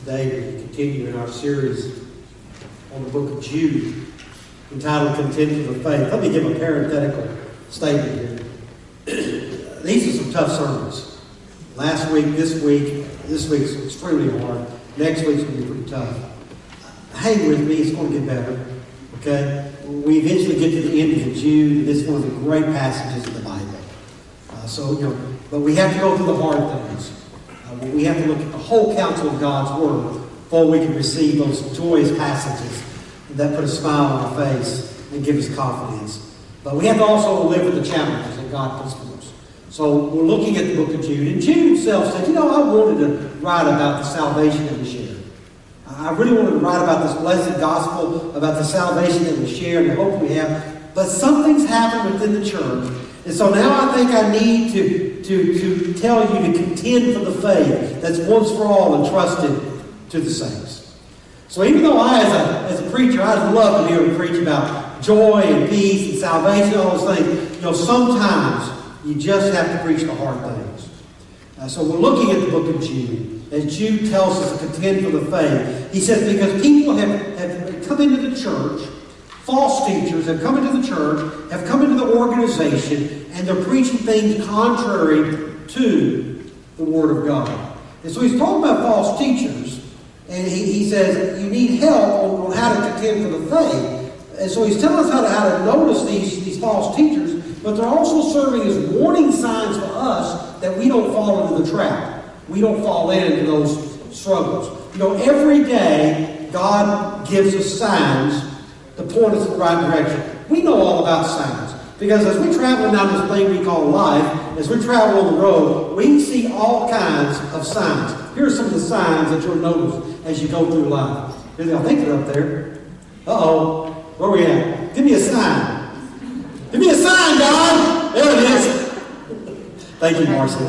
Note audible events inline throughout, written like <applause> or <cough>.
Today we continue in our series on the book of Jude entitled Contend for the Faith. Let me give a parenthetical statement here. <clears throat> These are some tough sermons. Last week, this week, this week's extremely hard. Next week's going to be pretty tough. Hang with me, it's going to get better. Okay? We eventually get to the end of Jude. This is one of the great passages of the Bible. Uh, so, you know, but we have to go through the hard things. Uh, we have to look at the whole counsel of God's Word before we can receive those joyous passages that put a smile on our face and give us confidence. But we have to also live with the challenges that God puts for us. So we're looking at the book of Jude. And Jude himself said, you know, I wanted to write about the salvation that we share. I really wanted to write about this blessed gospel, about the salvation that we share and the hope we have. But something's happened within the church. And so now I think I need to, to, to tell you to contend for the faith that's once for all entrusted to the saints. So even though I, as a, as a preacher, I'd love to hear him preach about joy and peace and salvation, all those things, you know, sometimes you just have to preach the hard things. Uh, so we're looking at the book of Jude, as Jude tells us to contend for the faith. He says, because people have, have come into the church, false teachers have come into the church, have come into the organization, and they're preaching things contrary to the Word of God. And so he's talking about false teachers, and he, he says, you need help on, how to contend for the faith. And so he's telling us how to, how to notice these, these false teachers, but they're also serving as warning signs for us that we don't fall into the trap. We don't fall into those struggles. You know, every day God gives us signs to point in the right direction. We know all about signs. Because as we travel down this thing we call life, as we travel on the road, we see all kinds of signs. Here are some of the signs that you'll notice as you go through life. I think they're up there. Uh-oh. Where are we at? Give me a sign. Give me a sign, God. There it is. Thank you, Marcy.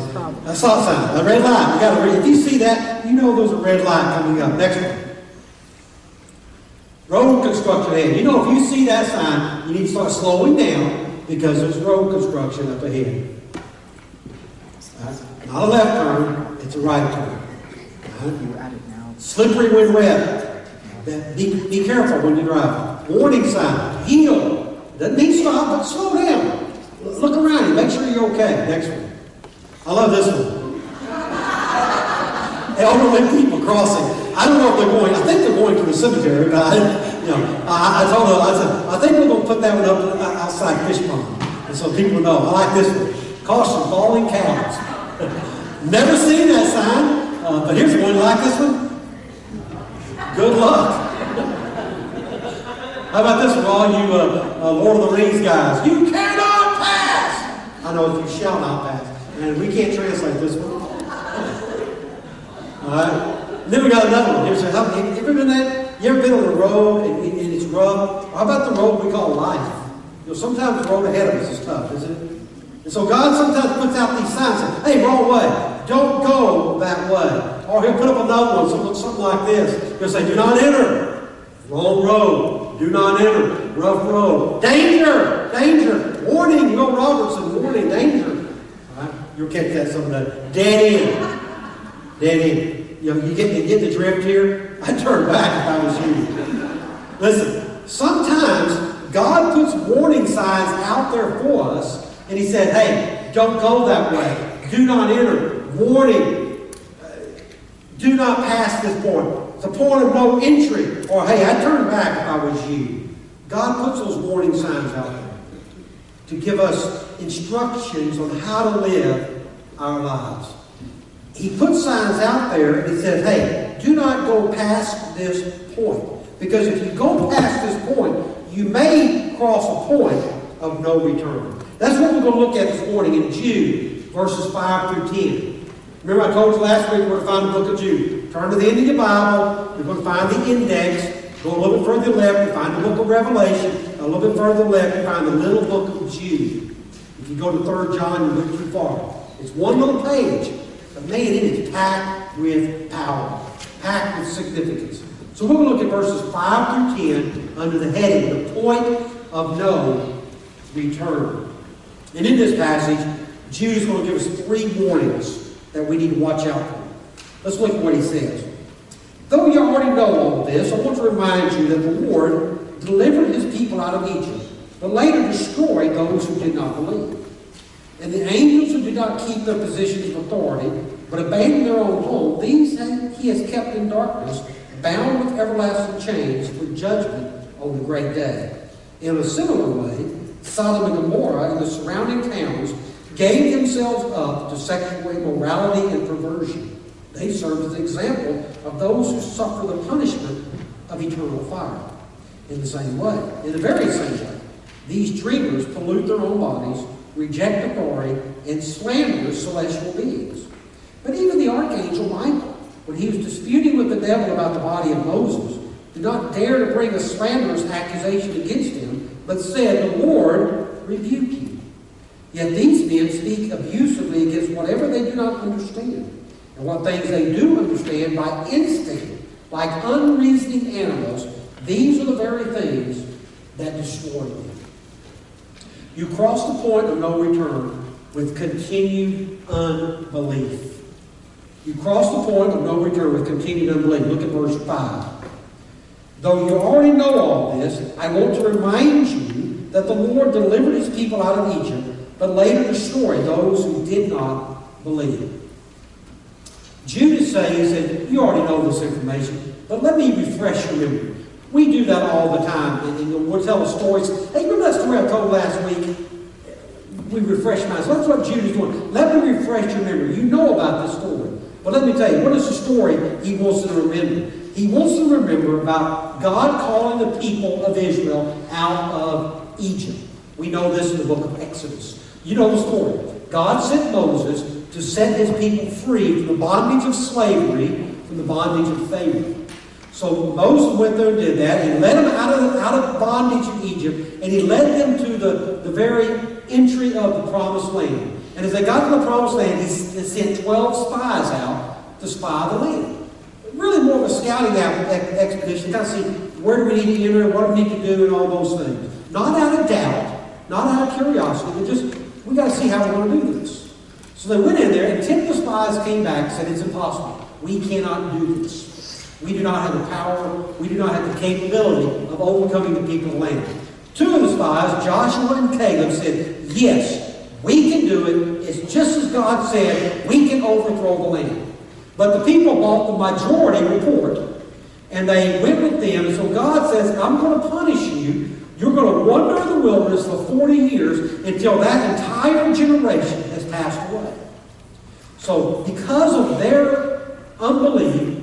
I saw a sign. A red light. You got to read. If you see that, you know there's a red light coming up. Next one. Road construction ahead. You know, if you see that sign, you need to start slowing down because there's road construction up ahead. Not a left turn, it's a right turn. Right? Slippery when wet. Be, be careful when you drive. Warning sign. Heel. Doesn't mean stop, but slow down. Look around you. Make sure you're okay. Next one. I love this one. <laughs> Elderly people crossing. I don't know if they're going. I think they're going to the cemetery, but I, you know, I, I told them. I said, I think we're going to put that one up outside fish pond, and so people know. I like this one. Caution: falling cows. <laughs> Never seen that sign, uh, but here's the one. Like this one? Good luck. <laughs> How about this one, all you uh, uh, Lord of the Rings guys? You cannot pass. I know if you shall not pass, and we can't translate this one. <laughs> All right. Then we got another one. Here's a, how, you ever been? You ever been on the road and, and it's rough? How about the road we call life? You know, sometimes the road ahead of us is tough, isn't it? And so God sometimes puts out these signs. Saying, hey, wrong way. Don't go that way. Or He'll put up another one, something, something like this. He'll say, do not enter. Wrong road. Do not enter. Rough road. Danger. Danger. Warning. Know, Robertson. Warning. Danger. All right? You'll catch that some of that. Dead end. Dead end. You know, you get, you get the drift here? I'd turn back if I was you. Listen, sometimes God puts warning signs out there for us, and He said, hey, don't go that way. Do not enter. Warning. Do not pass this point. It's a point of no entry. Or, hey, I'd turn back if I was you. God puts those warning signs out there to give us instructions on how to live our lives he puts signs out there and he says, hey, do not go past this point. Because if you go past this point, you may cross a point of no return. That's what we're going to look at this morning in Jude, verses 5 through 10. Remember, I told you last week we're going to find the book of Jude. Turn to the end of your Bible. You're going to find the index. Go a little bit further left, you find the book of Revelation. A little bit further left, you find the little book of Jude. If you go to 3 John, you look too far. It's one little page. But man, it is packed with power, packed with significance. So we're going to look at verses 5 through 10 under the heading, the point of no return. And in this passage, Jude is going to give us three warnings that we need to watch out for. Let's look at what he says. Though you already know all this, I want to remind you that the Lord delivered his people out of Egypt, but later destroyed those who did not believe. And the angels who did not keep their positions of authority, but abandoned their own home, these he has kept in darkness, bound with everlasting chains for judgment on the great day. In a similar way, Sodom and Gomorrah and the surrounding towns gave themselves up to sexual immorality and perversion. They serve as an example of those who suffer the punishment of eternal fire. In the same way, in the very same way, these dreamers pollute their own bodies, reject authority, and slander celestial beings. But even the archangel Michael, when he was disputing with the devil about the body of Moses, did not dare to bring a slanderous accusation against him, but said, The Lord rebuke you. Yet these men speak abusively against whatever they do not understand, and what things they do understand by instinct, like unreasoning animals. These are the very things that destroy them. You cross the point of no return with continued unbelief. You cross the point of no return with continued unbelief. Look at verse 5. Though you already know all this, I want to remind you that the Lord delivered his people out of Egypt, but later destroyed those who did not believe. Saying, he said, you already know this information, but let me refresh your memory. We do that all the time, and, and we'll tell stories. Hey, remember that story I told last week? We refresh my That's what Jude is doing. Let me refresh your memory. You know about this story. But let me tell you, what is the story he wants to remember? He wants to remember about God calling the people of Israel out of Egypt. We know this in the book of Exodus. You know the story. God sent Moses to set his people free from the bondage of slavery, from the bondage of Pharaoh. So Moses went there and did that. He led them out of, out of bondage in Egypt, and he led them to the, the very entry of the promised land. And as they got to the promised land, he sent 12 spies out to spy the land really more of a scouting expedition, kind of see where do we need to enter, what do we need to do, and all those things. Not out of doubt, not out of curiosity, but just, we got to see how we're going to do this. So they went in there, and 10 of the spies came back and said, It's impossible. We cannot do this. We do not have the power, we do not have the capability of overcoming the people of the land. Two of the spies, Joshua and Caleb, said, Yes, we can do it. It's just as God said, we can overthrow the land. But the people bought the majority report. And they went with them. So God says, I'm going to punish you. You're going to wander in the wilderness for 40 years until that entire generation has passed away. So, because of their unbelief,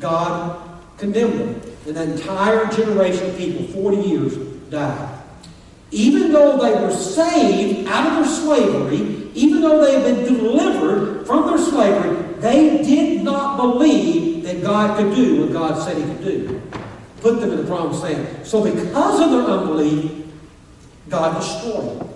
God condemned them. And that entire generation of people, 40 years, died. Even though they were saved out of their slavery, even though they had been delivered from their slavery, they did not believe that God could do what God said He could do. Put them in the promised land. So because of their unbelief, God destroyed them.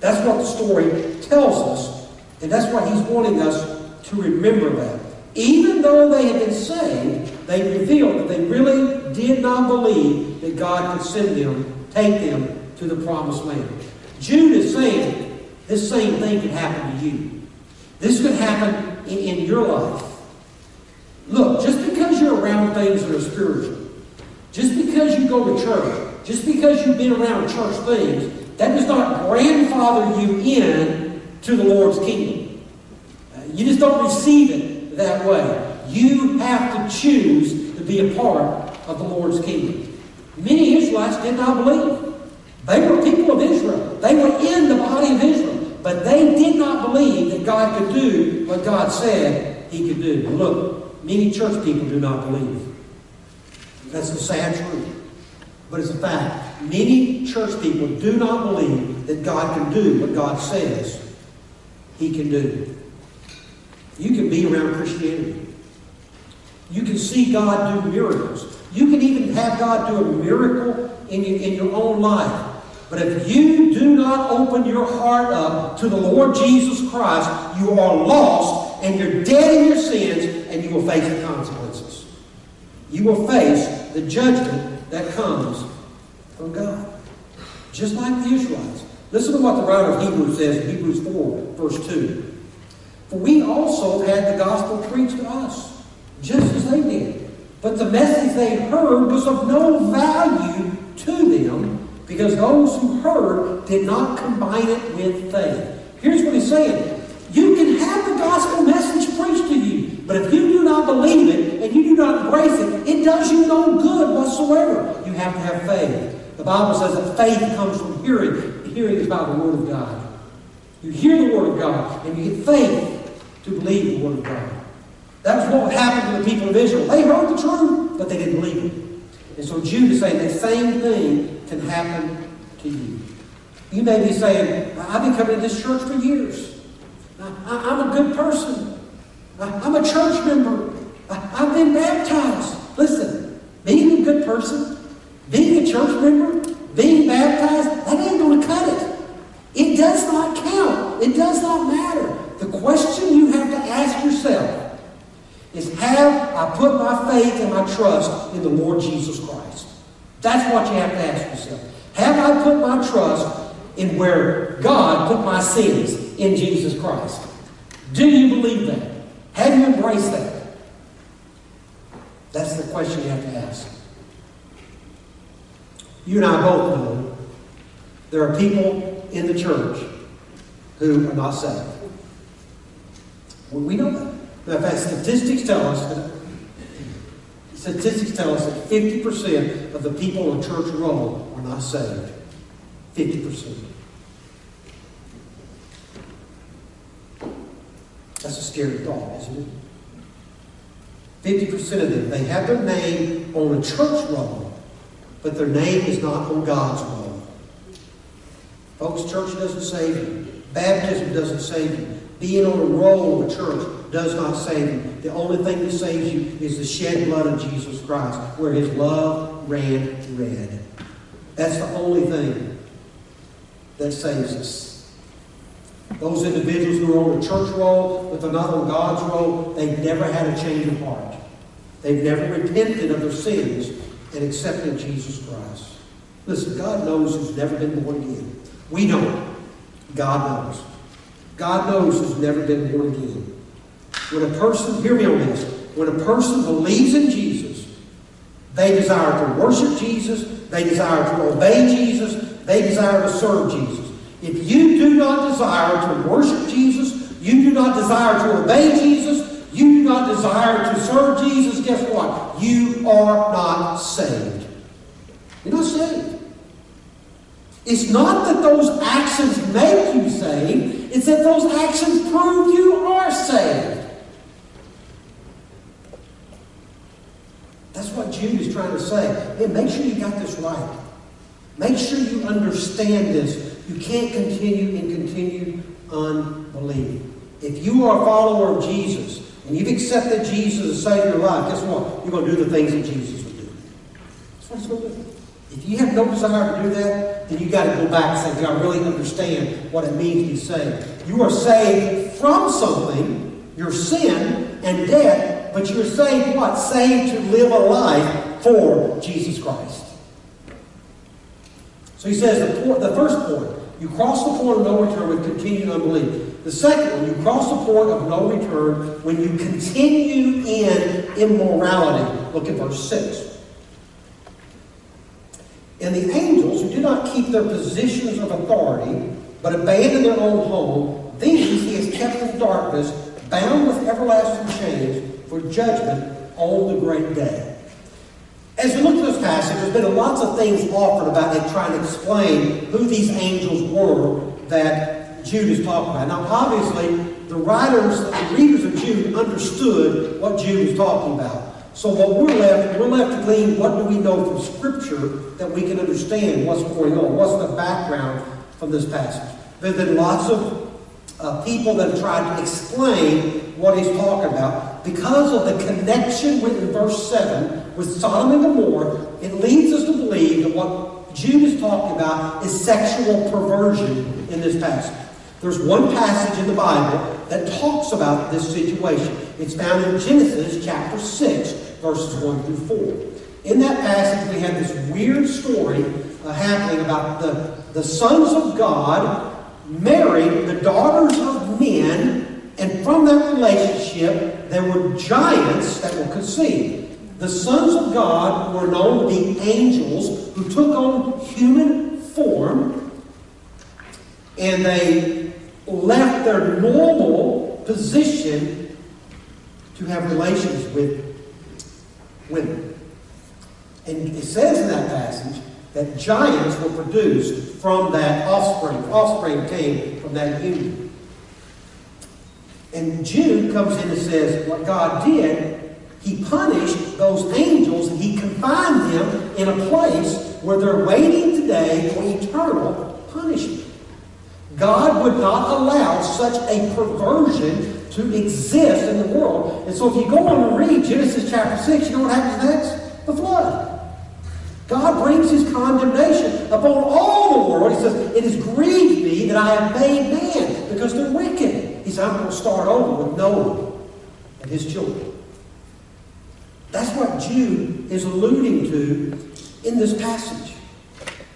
That's what the story tells us. And that's what He's wanting us to remember that. Even though they had been saved, they revealed that they really did not believe that God could send them, take them to the promised land. Jude is saying this same thing could happen to you. This could happen in, in your life. Look, just because you're around things that are spiritual, just because you go to church, just because you've been around church things, that does not grandfather you in to the Lord's kingdom. Uh, you just don't receive it that way. You have to choose to be a part of the Lord's kingdom. Many Israelites did not believe. They were people of Israel. They were in the body of Israel. But they did not believe that God could do what God said he could do. look, many church people do not believe. That's a sad truth. But it's a fact. Many church people do not believe that God can do what God says he can do. You can be around Christianity. You can see God do miracles. You can even have God do a miracle in your, in your own life. But if you do not open your heart up to the Lord Jesus Christ, you are lost and you're dead in your sins and you will face the consequences. You will face the judgment that comes from God. Just like the Israelites. Listen to what the writer of Hebrews says in Hebrews 4, verse 2. We also had the gospel preached to us, just as they did. but the message they heard was of no value to them because those who heard did not combine it with faith. Here's what he's saying. You can have the gospel message preached to you, but if you do not believe it and you do not embrace it, it does you no good whatsoever. You have to have faith. The Bible says that faith comes from hearing. Hearing is by the Word of God. You hear the Word of God, and you get faith to believe the Word of God. That was what happened to the people of Israel. They heard the truth, but they didn't believe it. And so Jude is saying the same thing can happen to you. You may be saying, I've been coming to this church for years. I, am a good person. I, am a church member. I, I've been baptized. Listen, being a good person, being a church member, being baptized, that ain't going to cut it. It does not count. It does not matter. The question you have to ask yourself is Have I put my faith and my trust in the Lord Jesus Christ? That's what you have to ask yourself. Have I put my trust in where God put my sins in Jesus Christ? Do you believe that? Have you embraced that? That's the question you have to ask. You and I both know there are people in the church who are not saved. Well, we know that. In fact, statistics tell us that statistics tell us that 50% of the people on church roll are not saved. 50%. That's a scary thought, isn't it? 50% of them, they have their name on a church roll, but their name is not on God's roll. Folks, church doesn't save you. Baptism doesn't save you. Being on a roll of a church does not save you. The only thing that saves you is the shed blood of Jesus Christ, where his love ran red. That's the only thing that saves us. Those individuals who are on the church roll, but they're not on God's roll, they've never had a change of heart. They've never repented of their sins and accepted Jesus Christ. Listen, God knows who's never been born again. We don't. God knows. God knows who's never been born again. When a person, hear me on this, when a person believes in Jesus, they desire to worship Jesus, they desire to obey Jesus, they desire to serve Jesus. If you do not desire to worship Jesus, you do not desire to obey Jesus, you do not desire to serve Jesus, guess what? You are not saved. You're not saved. It's not that those actions make you saved, it's that those actions prove you are saved. That's what Jude is trying to say. Hey, make sure you got this right. Make sure you understand this. You can't continue in continued unbelief. If you are a follower of Jesus and you've accepted Jesus as Savior of your life, guess what? You're going to do the things that Jesus would do. That's what going to do. If you have no desire to do that, then you got to go back and say, do I really understand what it means to be saved. You are saved from something, your sin and death, but you're saved what? Saved to live a life for Jesus Christ. So he says the, the first point, you cross the point of no return with continued unbelief. The second one, you cross the point of no return when you continue in immorality. Look at verse 6. And the angels who did not keep their positions of authority, but abandoned their own home, these he has kept in darkness, bound with everlasting chains for judgment on the great day. As we look at this passage, there's been lots of things offered about it trying to explain who these angels were that Jude is talking about. Now, obviously, the writers, the readers of Jude understood what Jude was talking about. So what we're left, we're left to glean what do we know from Scripture that we can understand what's going on, what's the background from this passage. There have been lots of uh, people that have tried to explain what he's talking about because of the connection with verse 7 with Sodom and Gomorrah. It leads us to believe that what Jude is talking about is sexual perversion in this passage. There's one passage in the Bible that talks about this situation. It's found in Genesis chapter 6, verses 1 through 4. In that passage, we have this weird story uh, happening about the, the sons of God married the daughters of men, and from that relationship, there were giants that were conceived. The sons of God were known to be angels who took on human form and they left their normal position to have relations with women. And it says in that passage that giants were produced from that offspring. Offspring came from that union. And Jude comes in and says, what God did, he punished those angels and he confined them in a place where they're waiting today for eternal punishment. God would not allow such a perversion to exist in the world. And so if you go on and read Genesis chapter 6, you know what happens next? The flood. God brings his condemnation upon all the world. He says, It has grieved me that I have made man because they're wicked. He said, I'm going to start over with Noah and his children. That's what Jude is alluding to in this passage.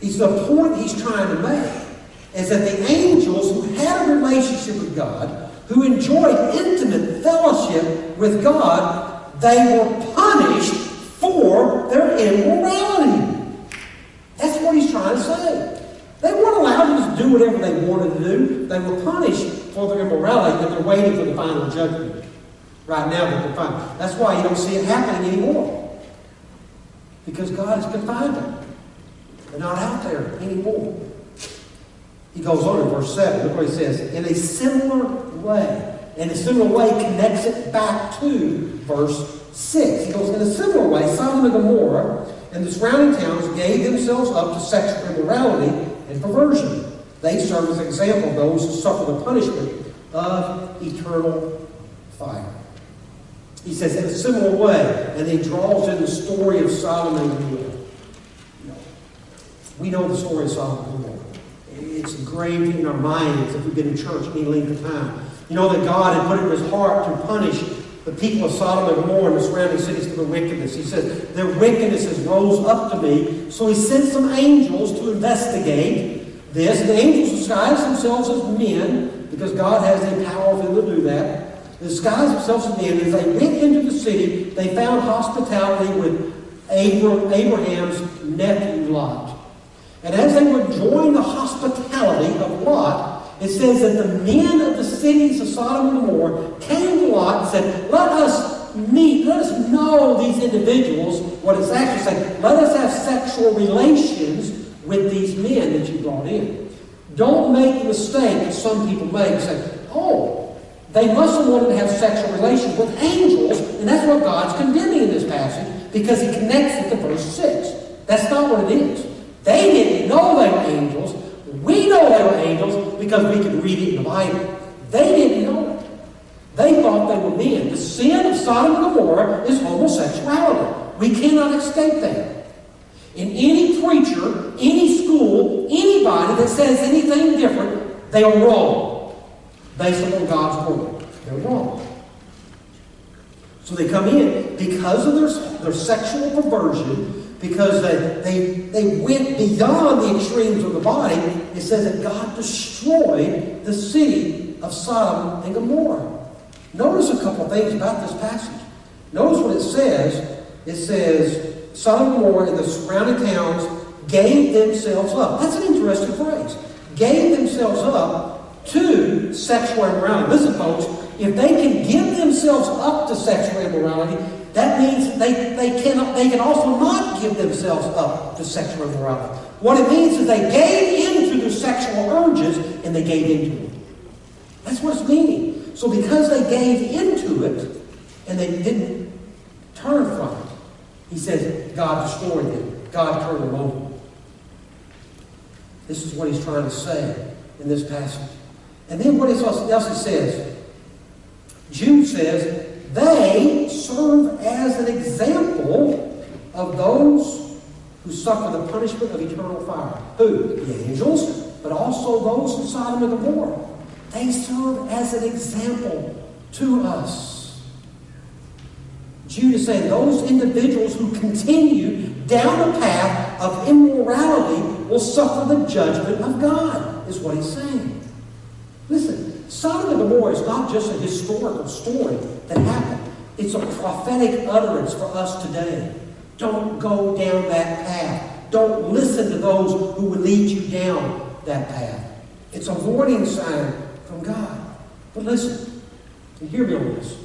He's the point he's trying to make is that the angels who had a relationship with God, who enjoyed intimate fellowship with God, they were punished for their immorality. That's what he's trying to say. They weren't allowed to do whatever they wanted to do. They were punished for their immorality, and they're waiting for the final judgment. Right now, they're confined. That's why you don't see it happening anymore. Because God has confined them. They're not out there anymore. He goes on in verse 7. Look what he says. In a similar way. In a similar way connects it back to verse 6. He goes, in a similar way, Sodom and Gomorrah and the surrounding towns gave themselves up to sexual immorality and perversion. They serve as an example of those who suffer the punishment of eternal fire. He says, in a similar way, and he draws in the story of Sodom and Gomorrah. We know the story of Sodom and Gomorrah. It's engraved in our minds if we've been in church any length of time. You know that God had put it in his heart to punish the people of Sodom and Gomorrah and the surrounding cities for their wickedness. He says, their wickedness has rose up to me. So he sent some angels to investigate this. The angels disguised themselves as men, because God has the power for them to do that. They disguised themselves as men. As they went into the city, they found hospitality with Abraham's nephew Lot. And as they were enjoying the hospitality of Lot, it says that the men of the cities of Sodom and Gomorrah came to Lot and said, Let us meet, let us know these individuals. What it's actually saying, let us have sexual relations with these men that you brought in. Don't make the mistake that some people make and say, Oh, they must have wanted to have sexual relations with angels, and that's what God's condemning in this passage because he connects it to verse 6. That's not what it is. They didn't know they were angels. We know they were angels because we could read it in the Bible. They didn't know it. They thought they were men. The sin of Sodom and Gomorrah is homosexuality. We cannot escape that. And any preacher, any school, anybody that says anything different, they are wrong. Based upon God's word. They're wrong. So they come in because of their, their sexual perversion, because they, they, they went beyond the extremes of the body. It says that God destroyed the city of Sodom and Gomorrah. Notice a couple of things about this passage. Notice what it says. It says, Sodom and Gomorrah and the surrounding towns gave themselves up. That's an interesting phrase. Gave themselves up to sexual immorality. Listen, folks, if they can give themselves up to sexual immorality, that means they, they, cannot, they can also not give themselves up to sexual immorality. What it means is they gave into their sexual urges and they gave into it. That's what it's meaning. So because they gave into it and they didn't turn from it, he says God destroyed them. God turned them over. This is what he's trying to say in this passage. And then what else he says? Jude says, they serve as an example of those who suffer the punishment of eternal fire. Who? The angels, but also those in Sodom and Gomorrah. They serve as an example to us. Jude is saying those individuals who continue down the path of immorality will suffer the judgment of God, is what he's saying. Listen, Sodom and Gomorrah is not just a historical story that happened. It's a prophetic utterance for us today. Don't go down that path. Don't listen to those who will lead you down that path. It's a warning sign from God. But listen, and hear me on this.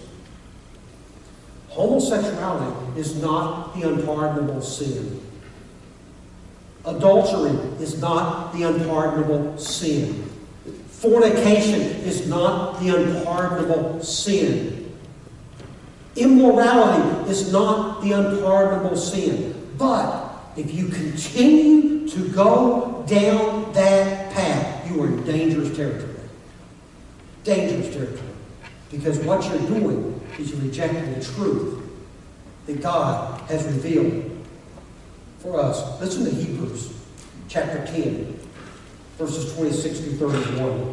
Homosexuality is not the unpardonable sin. Adultery is not the unpardonable sin. Fornication is not the unpardonable sin. Immorality is not the unpardonable sin. But if you continue to go down that path, you are in dangerous territory. Dangerous territory. Because what you're doing is you're rejecting the truth that God has revealed for us. Listen to Hebrews chapter 10, verses 26 through 31.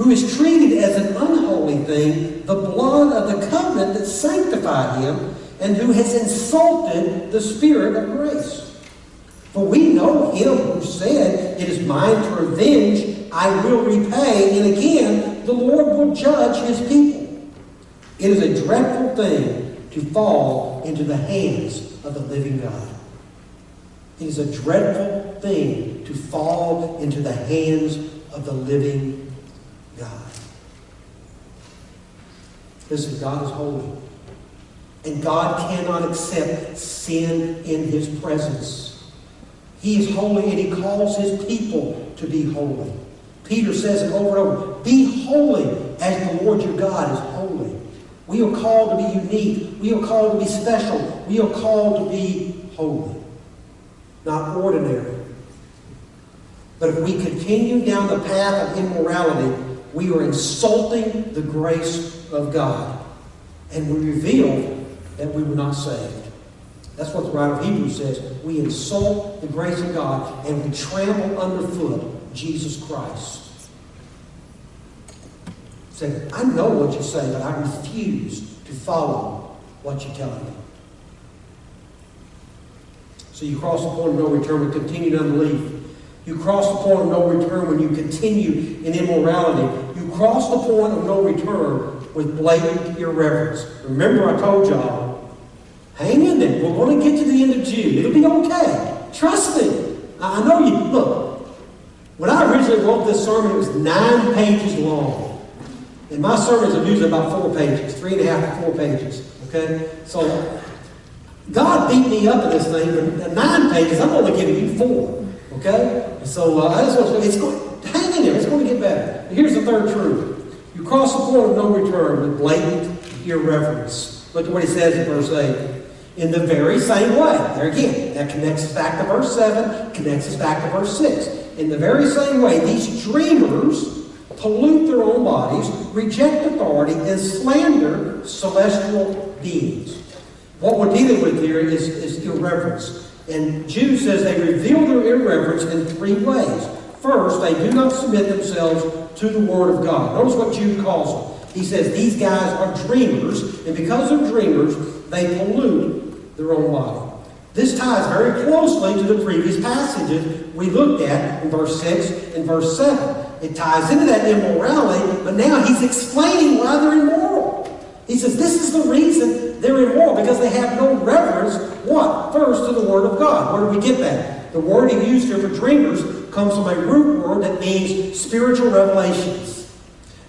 who has treated as an unholy thing the blood of the covenant that sanctified him, and who has insulted the Spirit of grace? For we know him who said, It is mine to revenge, I will repay, and again, the Lord will judge his people. It is a dreadful thing to fall into the hands of the living God. It is a dreadful thing to fall into the hands of the living God. Listen, God is holy. And God cannot accept sin in his presence. He is holy and he calls his people to be holy. Peter says it over and over Be holy as the Lord your God is holy. We are called to be unique. We are called to be special. We are called to be holy, not ordinary. But if we continue down the path of immorality, we are insulting the grace of God. And we reveal that we were not saved. That's what the writer of Hebrews says. We insult the grace of God and we trample underfoot Jesus Christ. Say, I know what you say, but I refuse to follow what you're telling me. So you cross the point of no return with continued unbelief. You cross the point of no return when you continue in immorality. Cross the point of no return with blatant irreverence. Remember, I told y'all, hang in there. We're going to get to the end of Jude. It'll be okay. Trust me. I know you. Look, when I originally wrote this sermon, it was nine pages long. And my sermons are usually about four pages, three and a half to four pages. Okay? So God beat me up in this thing, but nine pages, I'm only giving you four. Okay? So uh, I just want to, it's going, there, it's going to get better. Here's the third truth. You cross the point of no return with blatant irreverence. Look at what he says in verse 8. In the very same way. There again, that connects us back to verse 7, connects us back to verse 6. In the very same way, these dreamers pollute their own bodies, reject authority, and slander celestial beings. What we're dealing with here is, is irreverence. And Jude says they reveal their irreverence in three ways. First, they do not submit themselves to the Word of God. Notice what Jude calls them. He says these guys are dreamers, and because they're dreamers, they pollute their own body. This ties very closely to the previous passages we looked at in verse 6 and verse 7. It ties into that immorality, but now he's explaining why they're immoral. He says this is the reason they're immoral, because they have no reverence, what? First, to the Word of God. Where do we get that? The word he used here for dreamers comes from a root word that means spiritual revelations.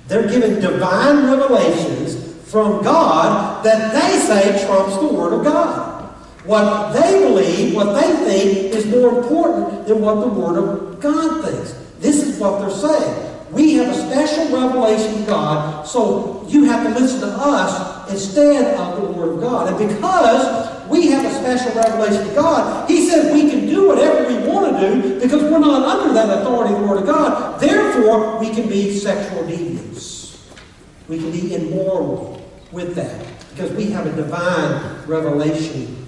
They're given divine revelations from God that they say trumps the Word of God. What they believe, what they think, is more important than what the Word of God thinks. This is what they're saying. We have a special revelation of God, so you have to listen to us instead of the Word of God. And because we have a special revelation of God, He says we can do whatever we want to do because we're not under that authority of the Word of God. Therefore, we can be sexual deviants. We can be immoral. with that because we have a divine revelation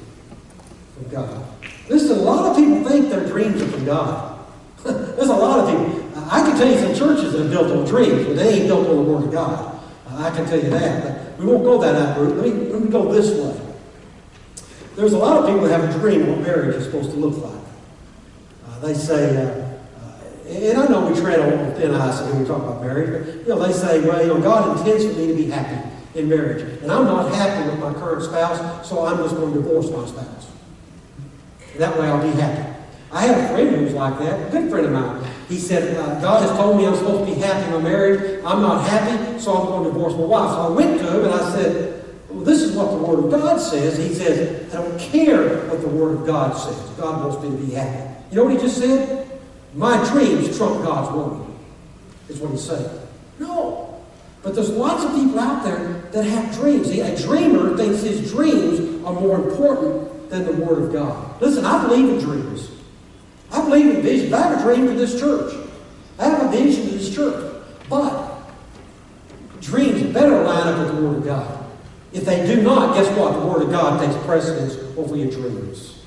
from God. Listen, a lot of people think their dreams are from God. <laughs> There's a lot of people. I can tell you some churches that are built on dreams, but they ain't built on the Word of God. I can tell you that. But we won't go that route. Let me, let me go this way. There's a lot of people that have a dream of what marriage is supposed to look like. Uh, they say, uh, uh, and I know we tread on thin ice when we talk about marriage, but you know, they say, well, you know, God intends for me to be happy in marriage. And I'm not happy with my current spouse, so I'm just going to divorce my spouse. That way I'll be happy. I have a friend who's like that, a good friend of mine. He said, uh, God has told me I'm supposed to be happy in my marriage. I'm not happy, so I'm going to divorce my wife. So I went to him and I said, well, this is what the Word of God says. He says, I don't care what the Word of God says. God wants me to be happy. You know what he just said? My dreams trump God's Word, is what he's saying. No. But there's lots of people out there that have dreams. See, a dreamer thinks his dreams are more important than the Word of God. Listen, I believe in dreams. I believe in visions. I have a dream for this church. I have a vision for this church. But dreams better line up with the Word of God. If they do not, guess what? The Word of God takes precedence over your dreams.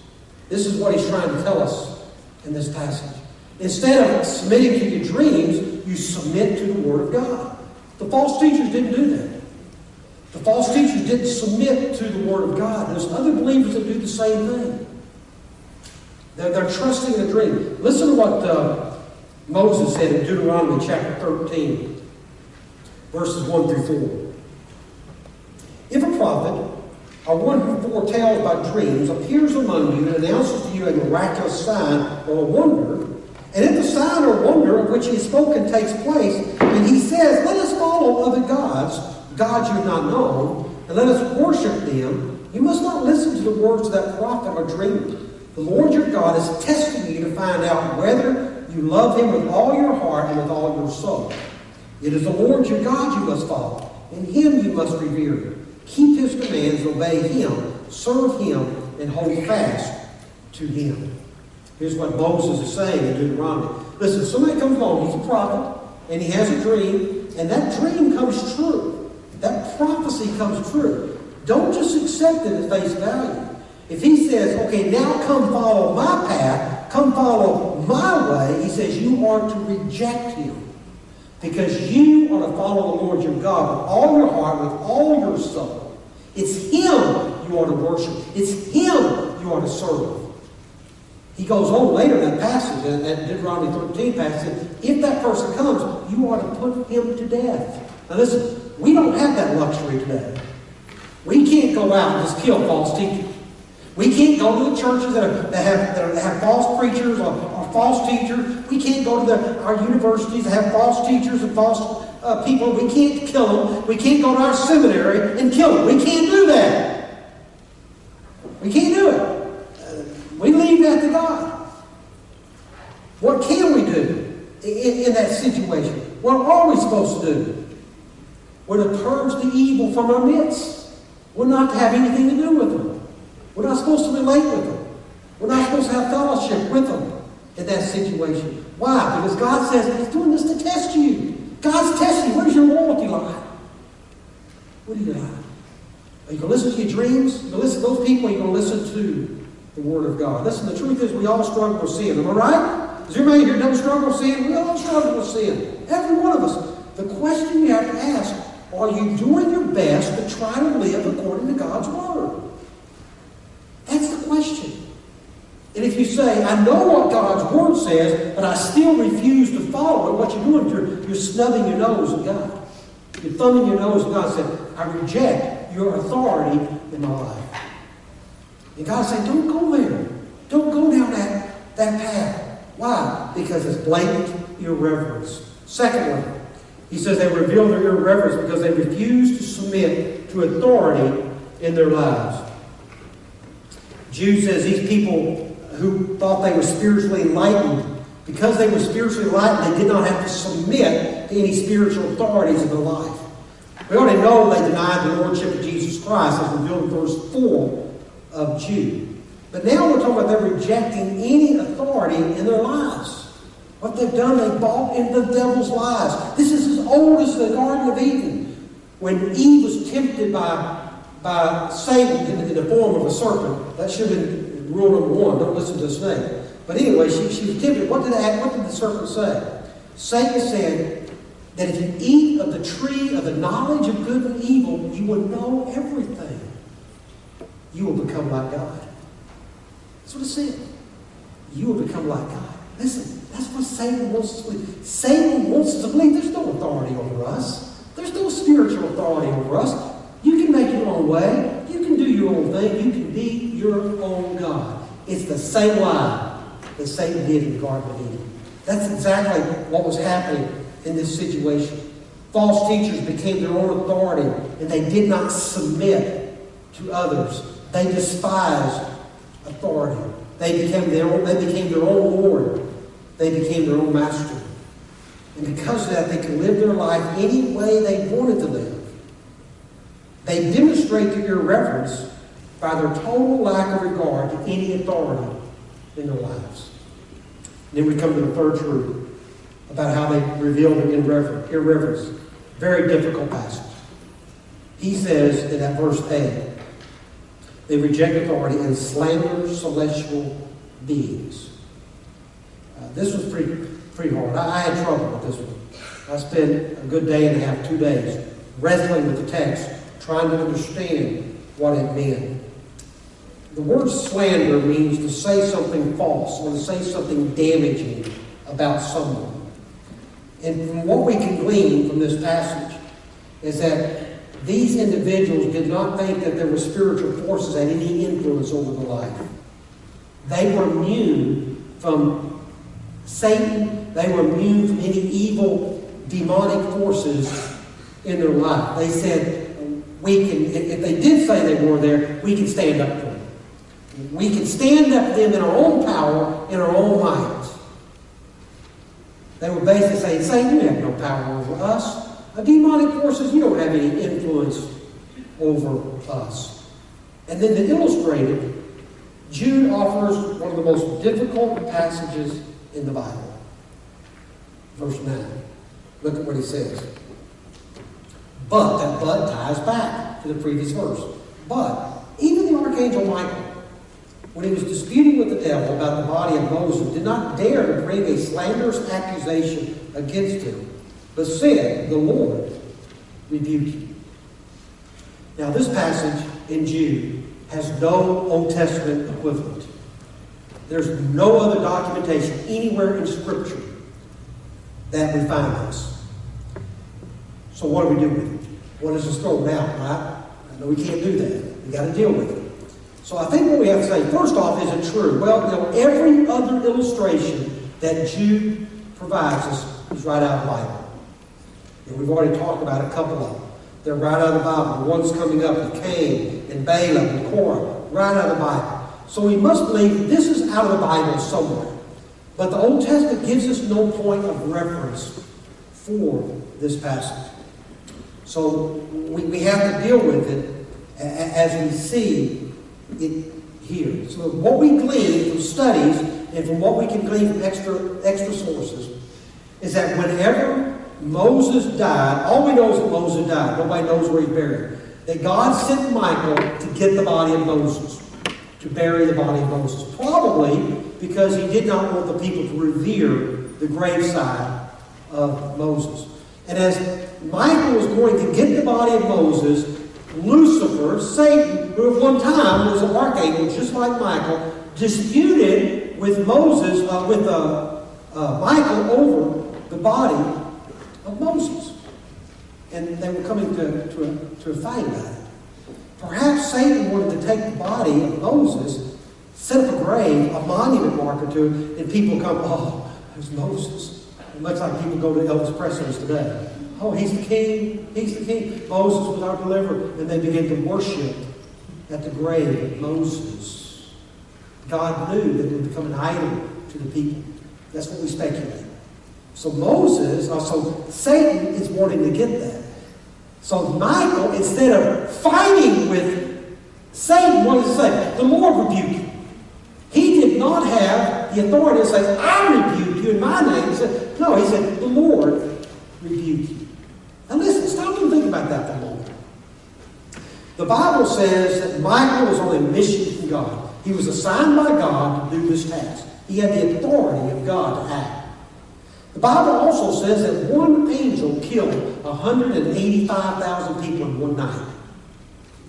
This is what he's trying to tell us in this passage. Instead of submitting to your dreams, you submit to the Word of God. The false teachers didn't do that. The false teachers didn't submit to the Word of God. There's other believers that do the same thing. They're, they're trusting the dream. Listen to what uh, Moses said in Deuteronomy chapter 13, verses 1 through 4. If a prophet, or one who foretells by dreams, appears among you and announces to you a miraculous sign or a wonder, and if the sign or wonder of which he has spoken takes place, and he says, Let us follow other gods, gods you have not known, and let us worship them, you must not listen to the words of that prophet or dreamer. The Lord your God is testing you to find out whether you love him with all your heart and with all your soul. It is the Lord your God you must follow, and him you must revere. Keep his commands, obey him, serve him, and hold fast to him. Here's what Moses is saying in Deuteronomy. Listen, somebody comes along, he's a prophet, and he has a dream, and that dream comes true. That prophecy comes true. Don't just accept it at face value. If he says, okay, now come follow my path, come follow my way, he says you are to reject him. Because you are to follow the Lord your God with all your heart, with all your soul. It's him you are to worship. It's him you are to serve. He goes on later in that passage, in that Deuteronomy 13 passage, if that person comes, you are to put him to death. Now listen, we don't have that luxury today. We can't go out and just kill false teachers. We can't go to the churches that, are, that, have, that have false preachers or, or, false teachers. We can't go to the, our universities that have false teachers and false uh, people. We can't kill them. We can't go to our seminary and kill them. We can't do that. We can't do it. We leave that to God. What can we do in, in that situation? What are we supposed to do? We're to purge the evil from our midst. We're not to have anything to do with them. We're not supposed to relate with them. We're not supposed to have fellowship with them in that situation. Why? Because God says He's doing this to test you. God's testing you. Where's your loyalty lie? Where do you lie? Are you going to listen to your dreams? Are you listen to those people? Are you going to listen to the Word of God? Listen, the truth is we all struggle with sin. Am I right? Is anybody here never struggle with sin? We all struggle with sin. Every one of us. The question you have to ask, are you doing your best to try to live according to God's Word? That's the question. And if you say, I know what God's Word says, but I still refuse to follow it, what you're doing, you're, you're snubbing your nose at God. You're thumbing your nose at God saying, I reject your authority in my life. And God said, don't go there. Don't go down that, that path. Why? Because it's blatant irreverence. Secondly, he says they reveal their irreverence because they refuse to submit to authority in their lives. Jude says these people who thought they were spiritually enlightened, because they were spiritually enlightened, they did not have to submit to any spiritual authorities in their life. We already know they denied the Lordship of Jesus Christ, as revealed in verse 4 of Jude. But now we're talking about they're rejecting any authority in their lives. What they've done, they bought into the devil's lies. This is as old as the Garden of Eden. When Eve was tempted by, by Satan in, in the form of a serpent, that should have been rule number one don't listen to a snake. But anyway, she, she was tempted. What did, the, what did the serpent say? Satan said that if you eat of the tree of the knowledge of good and evil, you will know everything. You will become like God. That's what it said. You will become like God. Listen, that's what Satan wants us to believe. Satan wants us to believe there's no authority over us. There's no spiritual authority over us. You can make own way. You can do your own thing. You can be your own God. It's the same lie that Satan did in the Garden of Eden. That's exactly what was happening in this situation. False teachers became their own authority and they did not submit to others. They despised authority. They became their own, they became their own Lord. They became their own master. And because of that, they could live their life any way they wanted to live. They demonstrate their irreverence by their total lack of regard to any authority in their lives. Then we come to the third truth about how they reveal their irreverence. Very difficult passage. He says in that verse 8, they reject authority and slander celestial beings. Uh, this was pretty, pretty hard. I, I had trouble with this one. I spent a good day and a half, two days, wrestling with the text, trying to understand what it meant. The word slander means to say something false or to say something damaging about someone. And from what we can glean from this passage is that these individuals did not think that there were spiritual forces had any influence over the life. They were immune from Satan. They were immune from any evil demonic forces in their life. They said, we can, if they did say they were there, we can stand up for them. We can stand up for them in our own power, in our own minds. They were basically saying, Satan, you have no power over us. A demonic forces, you don't have any influence over us. And then to illustrate it, Jude offers one of the most difficult passages in the Bible. Verse 9. Look at what he says. But, that but ties back to the previous verse. But, even the archangel Michael, when he was disputing with the devil about the body of Moses, did not dare to bring a slanderous accusation against him but said, The Lord rebuke you. Now, this passage in Jude has no Old Testament equivalent. There's no other documentation anywhere in Scripture that we find this. So, what do we do with it? Well, let's just throw it out, right? I know we can't do that. we got to deal with it. So, I think what we have to say first off, is it true? Well, you know, every other illustration that Jude provides us is right out of the Bible. And we've already talked about a couple of them. They're right out of the Bible. The one's coming up with Cain and Balaam and Korah, right out of the Bible. So we must believe this is out of the Bible somewhere. But the Old Testament gives us no point of reference for this passage. So we, we have to deal with it as we see it here. So what we glean from studies and from what we can glean from extra, extra sources is that whenever Moses died. All we know is that Moses died. Nobody knows where he's buried. That God sent Michael to get the body of Moses, to bury the body of Moses. Probably because he did not want the people to revere the graveside of Moses. And as Michael was going to get the body of Moses, Lucifer, Satan, who at one time was an archangel just like Michael, disputed with Moses, uh, with uh, uh, Michael over the body of Moses. And they were coming to, to, a, to a fight about it. Perhaps Satan wanted to take the body of Moses, set up a grave, a monument marker to it, and people come, oh, there's Moses. It looks like people go to Elvis Presley's today. Oh, he's the king. He's the king. Moses was our deliverer. And they began to worship at the grave of Moses. God knew that it would become an idol to the people. That's what we speculate. So Moses, or so Satan is wanting to get that. So Michael, instead of fighting with Satan, wanted to say, the Lord rebuke you. He did not have the authority to say, I rebuke you in my name. He said, no, he said, the Lord rebuke you. Now listen, stop and think about that for a moment. The Bible says that Michael was on a mission from God. He was assigned by God to do this task. He had the authority of God to act. The Bible also says that one angel killed 185,000 people in one night.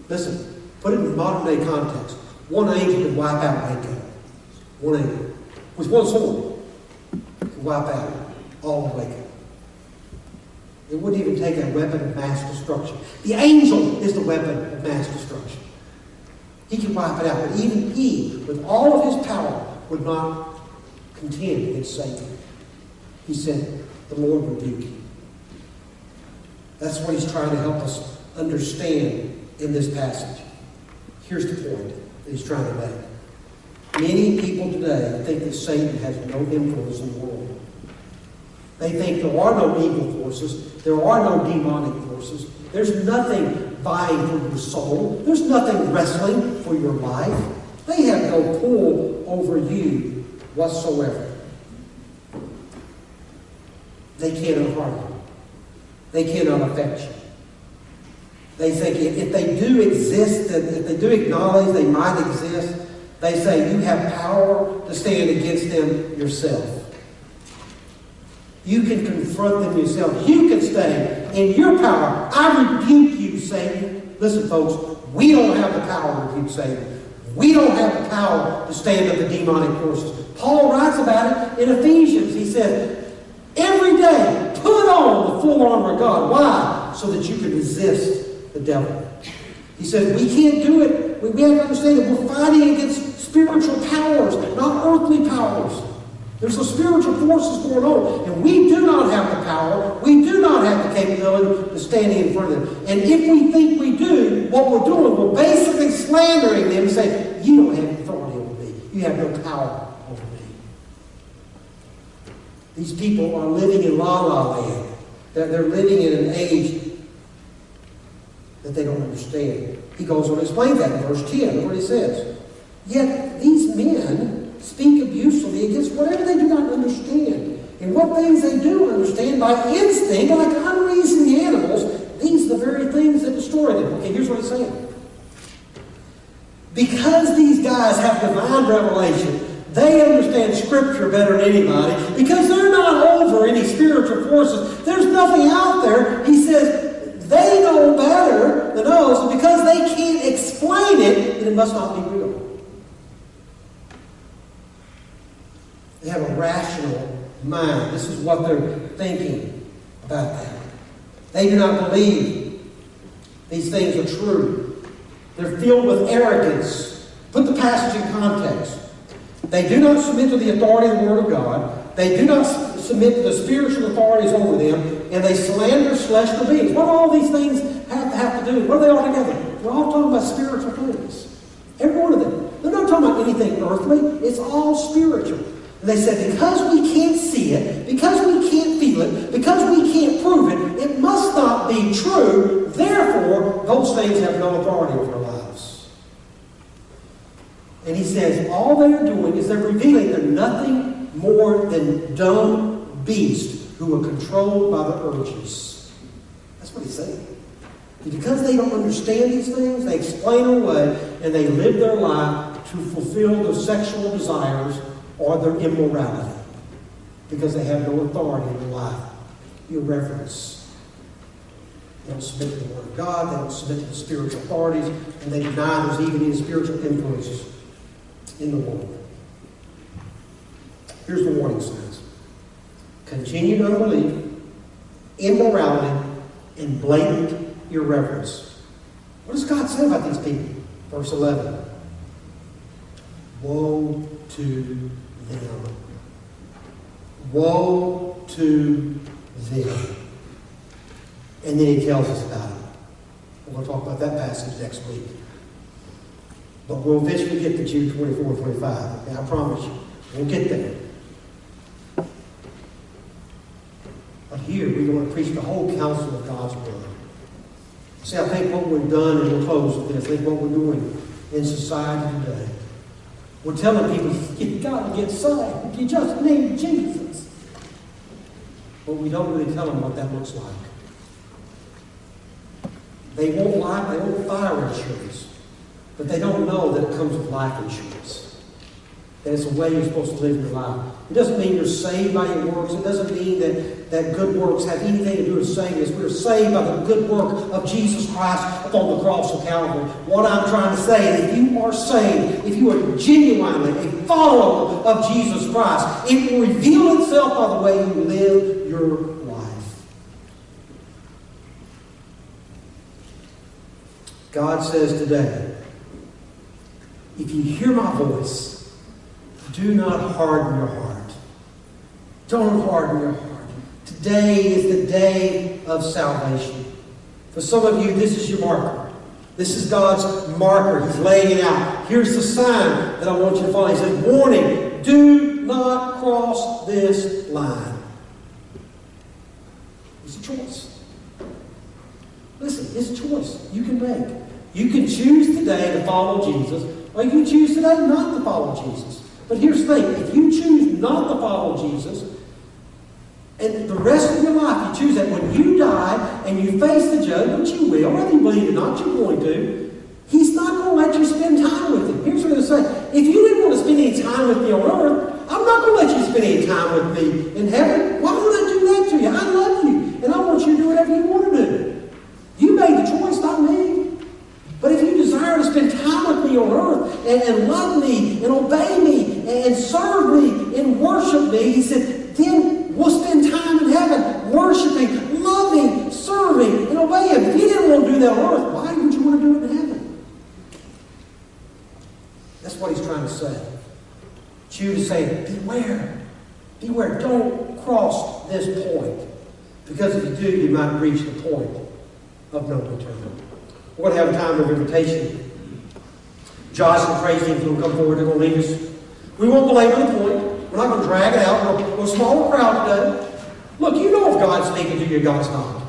Listen, put it in modern day context. One angel could wipe out Waco. One angel. With one sword. Could wipe out all of Waco. It wouldn't even take a weapon of mass destruction. The angel is the weapon of mass destruction. He can wipe it out, but even he, with all of his power, would not contend against Satan. He said, The Lord rebuke you. That's what he's trying to help us understand in this passage. Here's the point that he's trying to make. Many people today think that Satan has no influence in the world. They think there are no evil forces, there are no demonic forces, there's nothing vying for your soul, there's nothing wrestling for your life. They have no pull over you whatsoever. They cannot harm you. They cannot affect you. They think if they do exist, if they do acknowledge they might exist, they say you have power to stand against them yourself. You can confront them yourself. You can stay in your power. I rebuke you, Satan. Listen, folks, we don't have the power to rebuke Satan. We don't have the power to stand up the demonic forces. Paul writes about it in Ephesians. He says, every day, put on the full armor of God. Why? So that you can resist the devil. He says, we can't do it. We have to understand that we're fighting against spiritual powers, not earthly powers. There's some spiritual forces going on, and we do not have the power, we do not have the capability to stand in front of them. And if we think we do, what we're doing, we're basically slandering them and saying, You don't have authority over me. You have no power over me. These people are living in la la land. They're, they're living in an age that they don't understand. He goes on to explain that in verse 10. Look what he says. Yet these men speak abusively against whatever they do not understand. And what things they do understand by instinct, like unreasoning animals, these are the very things that destroy them. Okay, here's what he's saying. Because these guys have divine revelation, they understand Scripture better than anybody. Because they're not over any spiritual forces, there's nothing out there. He says they know better than us, and because they can't explain it, then it must not be real. They have a rational mind. This is what they're thinking about that. They do not believe these things are true. They're filled with arrogance. Put the passage in context. They do not submit to the authority of the Word of God. They do not submit to the spiritual authorities over them, and they slander celestial beings. What do all these things have have to do? What are they all together? They're all talking about spiritual things. Every one of them. They're not talking about anything earthly. It's all spiritual. They said, because we can't see it, because we can't feel it, because we can't prove it, it must not be true. Therefore, those things have no authority over our lives. And he says, all they're doing is they're revealing they're nothing more than dumb beasts who are controlled by the urges. That's what he's saying. Because they don't understand these things, they explain away and they live their life to fulfill their sexual desires or their immorality because they have no authority in their life. Irreverence. They don't submit to the Word of God, they don't submit to the spiritual authorities, and they deny there's even any spiritual influences in the world. Here's the warning signs continued unbelief, immorality, and blatant irreverence. What does God say about these people? Verse 11 Woe to them. Woe to them. And then he tells us about it. To talk about that passage next week. But we'll eventually get to Jude 24 and 25. Okay, I promise you. We'll get there. But here we're going to preach the whole counsel of God's word. See, I think what we've done, and we'll close with this, I think what we're doing in society today we're telling people, you've got to get saved. You just need Jesus. But we don't really tell them what that looks like. They won't life, they want fire insurance. But they don't know that it comes with life insurance. That it's a way you're supposed to live your life. It doesn't mean you're saved by your works. It doesn't mean that, that good works have anything to do with saving us. We're saved by the good work of Jesus Christ upon the cross of Calvary. What I'm trying to say is if you are saved, if you are genuinely a follower of Jesus Christ, it will reveal itself by the way you live your life. God says today, if you hear my voice, do not harden your heart. Don't harden your heart. Today is the day of salvation. For some of you, this is your marker. This is God's marker. He's laying it out. Here's the sign that I want you to follow. He says, Warning, do not cross this line. It's a choice. Listen, it's a choice you can make. You can choose today to follow Jesus, or you can choose today not to follow Jesus. But here's the thing if you choose not to follow Jesus, and the rest of your life you choose that when you die and you face the judge, which you will, whether you believe it or not, you're going to, he's not going to let you spend time with him. Here's what I'm say. If you didn't want to spend any time with me on earth, I'm not going to let you spend any time with me in heaven. Why would I do that to you? I love you, and I want you to do whatever you want to do. You made the choice, not me. But if you desire to spend time with me on earth and, and love me and obey me and serve me and worship me, he said, then we'll spend time in heaven worshiping, loving, serving, and obeying him. If you didn't want to do that on earth, why would you want to do it in heaven? That's what he's trying to say. Jude is saying, beware, beware, don't cross this point. Because if you do, you might reach the point of no return. We're going to have a time of invitation. Josh and Tracy, if you'll come forward, they're going to lead us we won't belabor the point. We're not going to drag it out. We're, we're a smaller crowd today. Look, you know if God's speaking to you, God's not.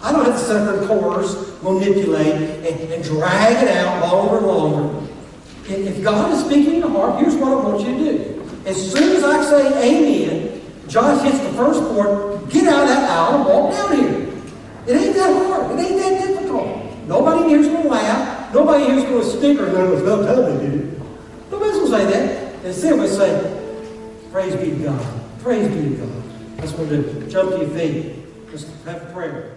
I don't have to sit there and coerce, manipulate, and, and drag it out longer and longer. If God is speaking in your heart, here's what I want you to do. As soon as I say amen, Josh hits the first chord, get out of that aisle and walk down here. It ain't that hard. It ain't that difficult. Nobody here's going to laugh. Nobody here's going to snicker. No, it's not telling you. Nobody's going to say that. Instead, we say, Praise be to God. Praise be to God. That's what we do. Jump to your feet. Just have a prayer.